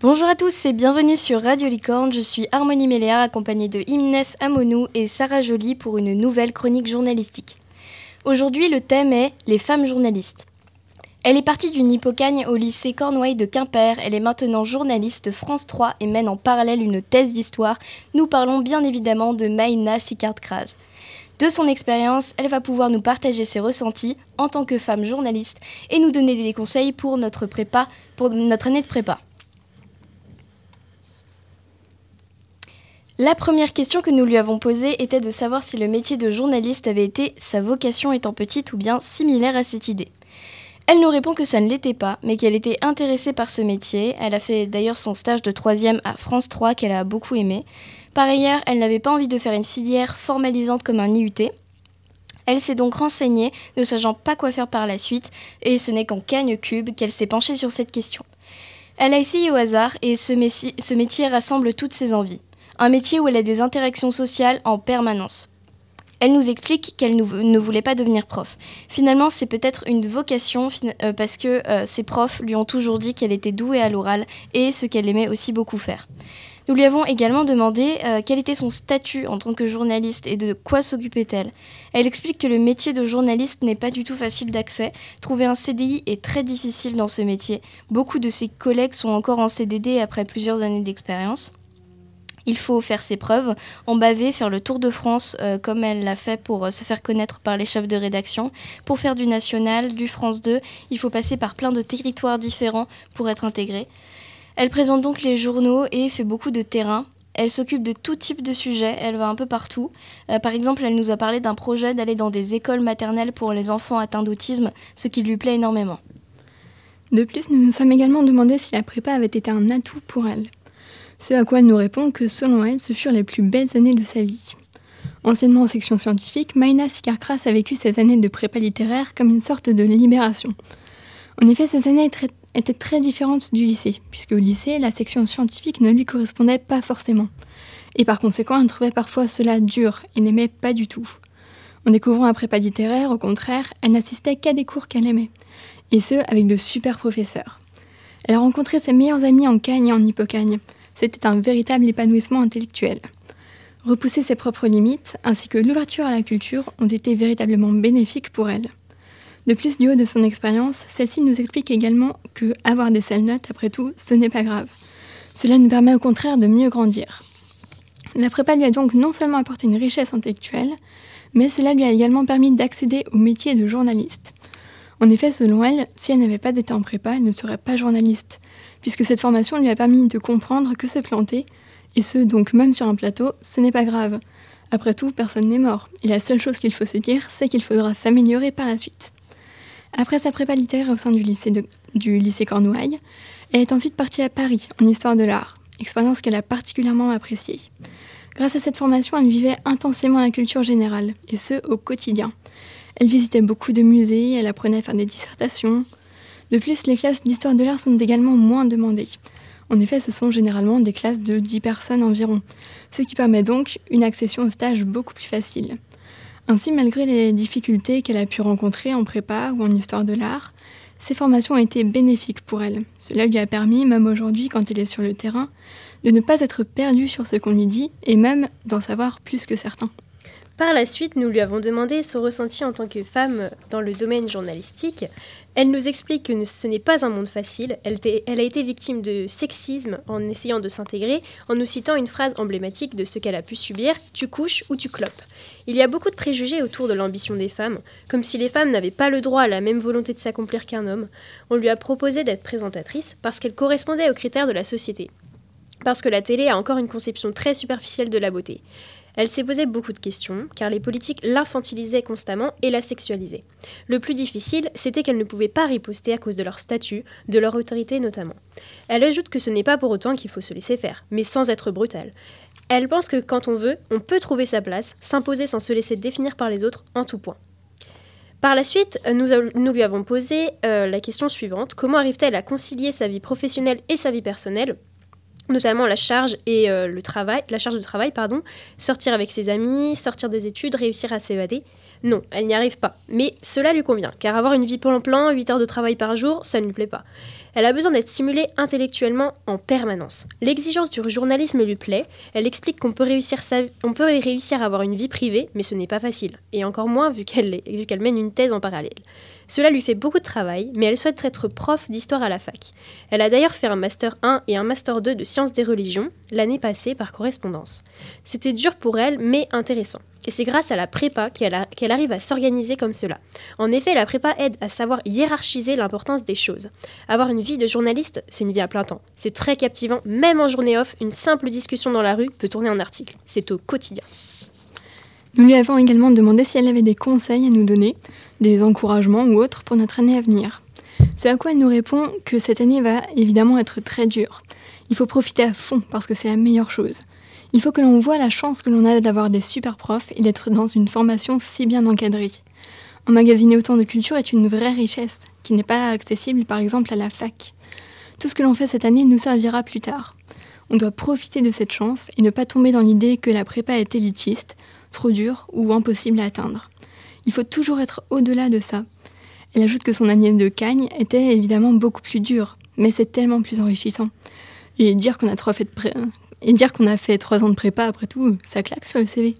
Bonjour à tous et bienvenue sur Radio Licorne. Je suis Harmonie Méléa accompagnée de Imnes Amonou et Sarah Joly pour une nouvelle chronique journalistique. Aujourd'hui, le thème est les femmes journalistes. Elle est partie d'une hippocagne au lycée Cornouailles de Quimper. Elle est maintenant journaliste France 3 et mène en parallèle une thèse d'histoire. Nous parlons bien évidemment de Maïna Sicard-Kraz. De son expérience, elle va pouvoir nous partager ses ressentis en tant que femme journaliste et nous donner des conseils pour pour notre année de prépa. La première question que nous lui avons posée était de savoir si le métier de journaliste avait été sa vocation étant petite ou bien similaire à cette idée. Elle nous répond que ça ne l'était pas, mais qu'elle était intéressée par ce métier. Elle a fait d'ailleurs son stage de troisième à France 3 qu'elle a beaucoup aimé. Par ailleurs, elle n'avait pas envie de faire une filière formalisante comme un IUT. Elle s'est donc renseignée, ne sachant pas quoi faire par la suite, et ce n'est qu'en Cagne Cube qu'elle s'est penchée sur cette question. Elle a essayé au hasard, et ce, ce métier rassemble toutes ses envies. Un métier où elle a des interactions sociales en permanence. Elle nous explique qu'elle ne voulait pas devenir prof. Finalement, c'est peut-être une vocation euh, parce que euh, ses profs lui ont toujours dit qu'elle était douée à l'oral et ce qu'elle aimait aussi beaucoup faire. Nous lui avons également demandé euh, quel était son statut en tant que journaliste et de quoi s'occupait-elle. Elle explique que le métier de journaliste n'est pas du tout facile d'accès. Trouver un CDI est très difficile dans ce métier. Beaucoup de ses collègues sont encore en CDD après plusieurs années d'expérience. Il faut faire ses preuves, en baver, faire le tour de France euh, comme elle l'a fait pour euh, se faire connaître par les chefs de rédaction. Pour faire du national, du France 2, il faut passer par plein de territoires différents pour être intégré. Elle présente donc les journaux et fait beaucoup de terrain. Elle s'occupe de tout type de sujets, elle va un peu partout. Euh, par exemple, elle nous a parlé d'un projet d'aller dans des écoles maternelles pour les enfants atteints d'autisme, ce qui lui plaît énormément. De plus, nous nous sommes également demandé si la prépa avait été un atout pour elle. Ce à quoi elle nous répond que selon elle, ce furent les plus belles années de sa vie. Anciennement en section scientifique, Maïna Sikarkras a vécu ces années de prépa littéraire comme une sorte de libération. En effet, ces années étaient très différentes du lycée, puisque au lycée, la section scientifique ne lui correspondait pas forcément. Et par conséquent, elle trouvait parfois cela dur et n'aimait pas du tout. En découvrant la prépa littéraire, au contraire, elle n'assistait qu'à des cours qu'elle aimait, et ce, avec de super professeurs. Elle a rencontré ses meilleurs amis en Cagne et en Hippocagne, c'était un véritable épanouissement intellectuel. Repousser ses propres limites, ainsi que l'ouverture à la culture, ont été véritablement bénéfiques pour elle. De plus, du haut de son expérience, celle-ci nous explique également que avoir des sales notes, après tout, ce n'est pas grave. Cela nous permet au contraire de mieux grandir. La prépa lui a donc non seulement apporté une richesse intellectuelle, mais cela lui a également permis d'accéder au métier de journaliste. En effet, selon elle, si elle n'avait pas été en prépa, elle ne serait pas journaliste, puisque cette formation lui a permis de comprendre que se planter, et ce donc même sur un plateau, ce n'est pas grave. Après tout, personne n'est mort, et la seule chose qu'il faut se dire, c'est qu'il faudra s'améliorer par la suite. Après sa prépa littéraire au sein du lycée, du lycée Cornouailles, elle est ensuite partie à Paris, en histoire de l'art, expérience qu'elle a particulièrement appréciée. Grâce à cette formation, elle vivait intensément la culture générale, et ce, au quotidien. Elle visitait beaucoup de musées, elle apprenait à faire des dissertations. De plus, les classes d'histoire de l'art sont également moins demandées. En effet, ce sont généralement des classes de 10 personnes environ, ce qui permet donc une accession au stage beaucoup plus facile. Ainsi, malgré les difficultés qu'elle a pu rencontrer en prépa ou en histoire de l'art, ces formations ont été bénéfiques pour elle. Cela lui a permis, même aujourd'hui quand elle est sur le terrain, de ne pas être perdue sur ce qu'on lui dit et même d'en savoir plus que certains. Par la suite, nous lui avons demandé son ressenti en tant que femme dans le domaine journalistique. Elle nous explique que ce n'est pas un monde facile. Elle, a été victime de sexisme en essayant de s'intégrer, en nous citant une phrase emblématique de ce qu'elle a pu subir Tu couches ou tu clopes. Il y a beaucoup de préjugés autour de l'ambition des femmes, comme si les femmes n'avaient pas le droit à la même volonté de s'accomplir qu'un homme. On lui a proposé d'être présentatrice parce qu'elle correspondait aux critères de la société. Parce que la télé a encore une conception très superficielle de la beauté. Elle s'est posé beaucoup de questions, car les politiques l'infantilisaient constamment et la sexualisaient. Le plus difficile, c'était qu'elle ne pouvait pas riposter à cause de leur statut, de leur autorité notamment. Elle ajoute que ce n'est pas pour autant qu'il faut se laisser faire, mais sans être brutale. Elle pense que quand on veut, on peut trouver sa place, s'imposer sans se laisser définir par les autres en tout point. Par la suite, nous, lui avons posé euh, la question suivante. Comment arrive-t-elle à concilier sa vie professionnelle et sa vie personnelle notamment la charge et euh, le travail, la charge de travail, pardon, sortir avec ses amis, sortir des études, réussir à s'évader. Non, elle n'y arrive pas. Mais cela lui convient, car avoir une vie plan-plan, 8 heures de travail par jour, ça ne lui plaît pas. Elle a besoin d'être stimulée intellectuellement en permanence. L'exigence du journalisme lui plaît. Elle explique qu'on peut, réussir on peut réussir à avoir une vie privée, mais ce n'est pas facile. Et encore moins vu qu'elle qu'elle mène une thèse en parallèle. Cela lui fait beaucoup de travail, mais elle souhaite être prof d'histoire à la fac. Elle a d'ailleurs fait un Master 1 et un Master 2 de sciences des religions l'année passée par correspondance. C'était dur pour elle, mais intéressant. Et c'est grâce à la prépa qu'elle arrive à s'organiser comme cela. En effet, la prépa aide à savoir hiérarchiser l'importance des choses. Avoir une vie de journaliste, c'est une vie à plein temps. C'est très captivant, même en journée off, une simple discussion dans la rue peut tourner en article. C'est au quotidien. Nous lui avons également demandé si elle avait des conseils à nous donner, des encouragements ou autres pour notre année à venir. Ce à quoi elle nous répond que cette année va évidemment être très dure. Il faut profiter à fond parce que c'est la meilleure chose. Il faut que l'on voit la chance que l'on a d'avoir des super profs et d'être dans une formation si bien encadrée. Emmagasiner autant de culture est une vraie richesse qui n'est pas accessible par exemple à la fac. Tout ce que l'on fait cette année nous servira plus tard. On doit profiter de cette chance et ne pas tomber dans l'idée que la prépa est élitiste, trop dur ou impossible à atteindre. Il faut toujours être au-delà de ça. Elle ajoute que son année de cagne était évidemment beaucoup plus dure, mais c'est tellement plus enrichissant. Et dire qu'on a, fait et dire qu'on a fait trois ans de prépa, après tout, ça claque sur le CV.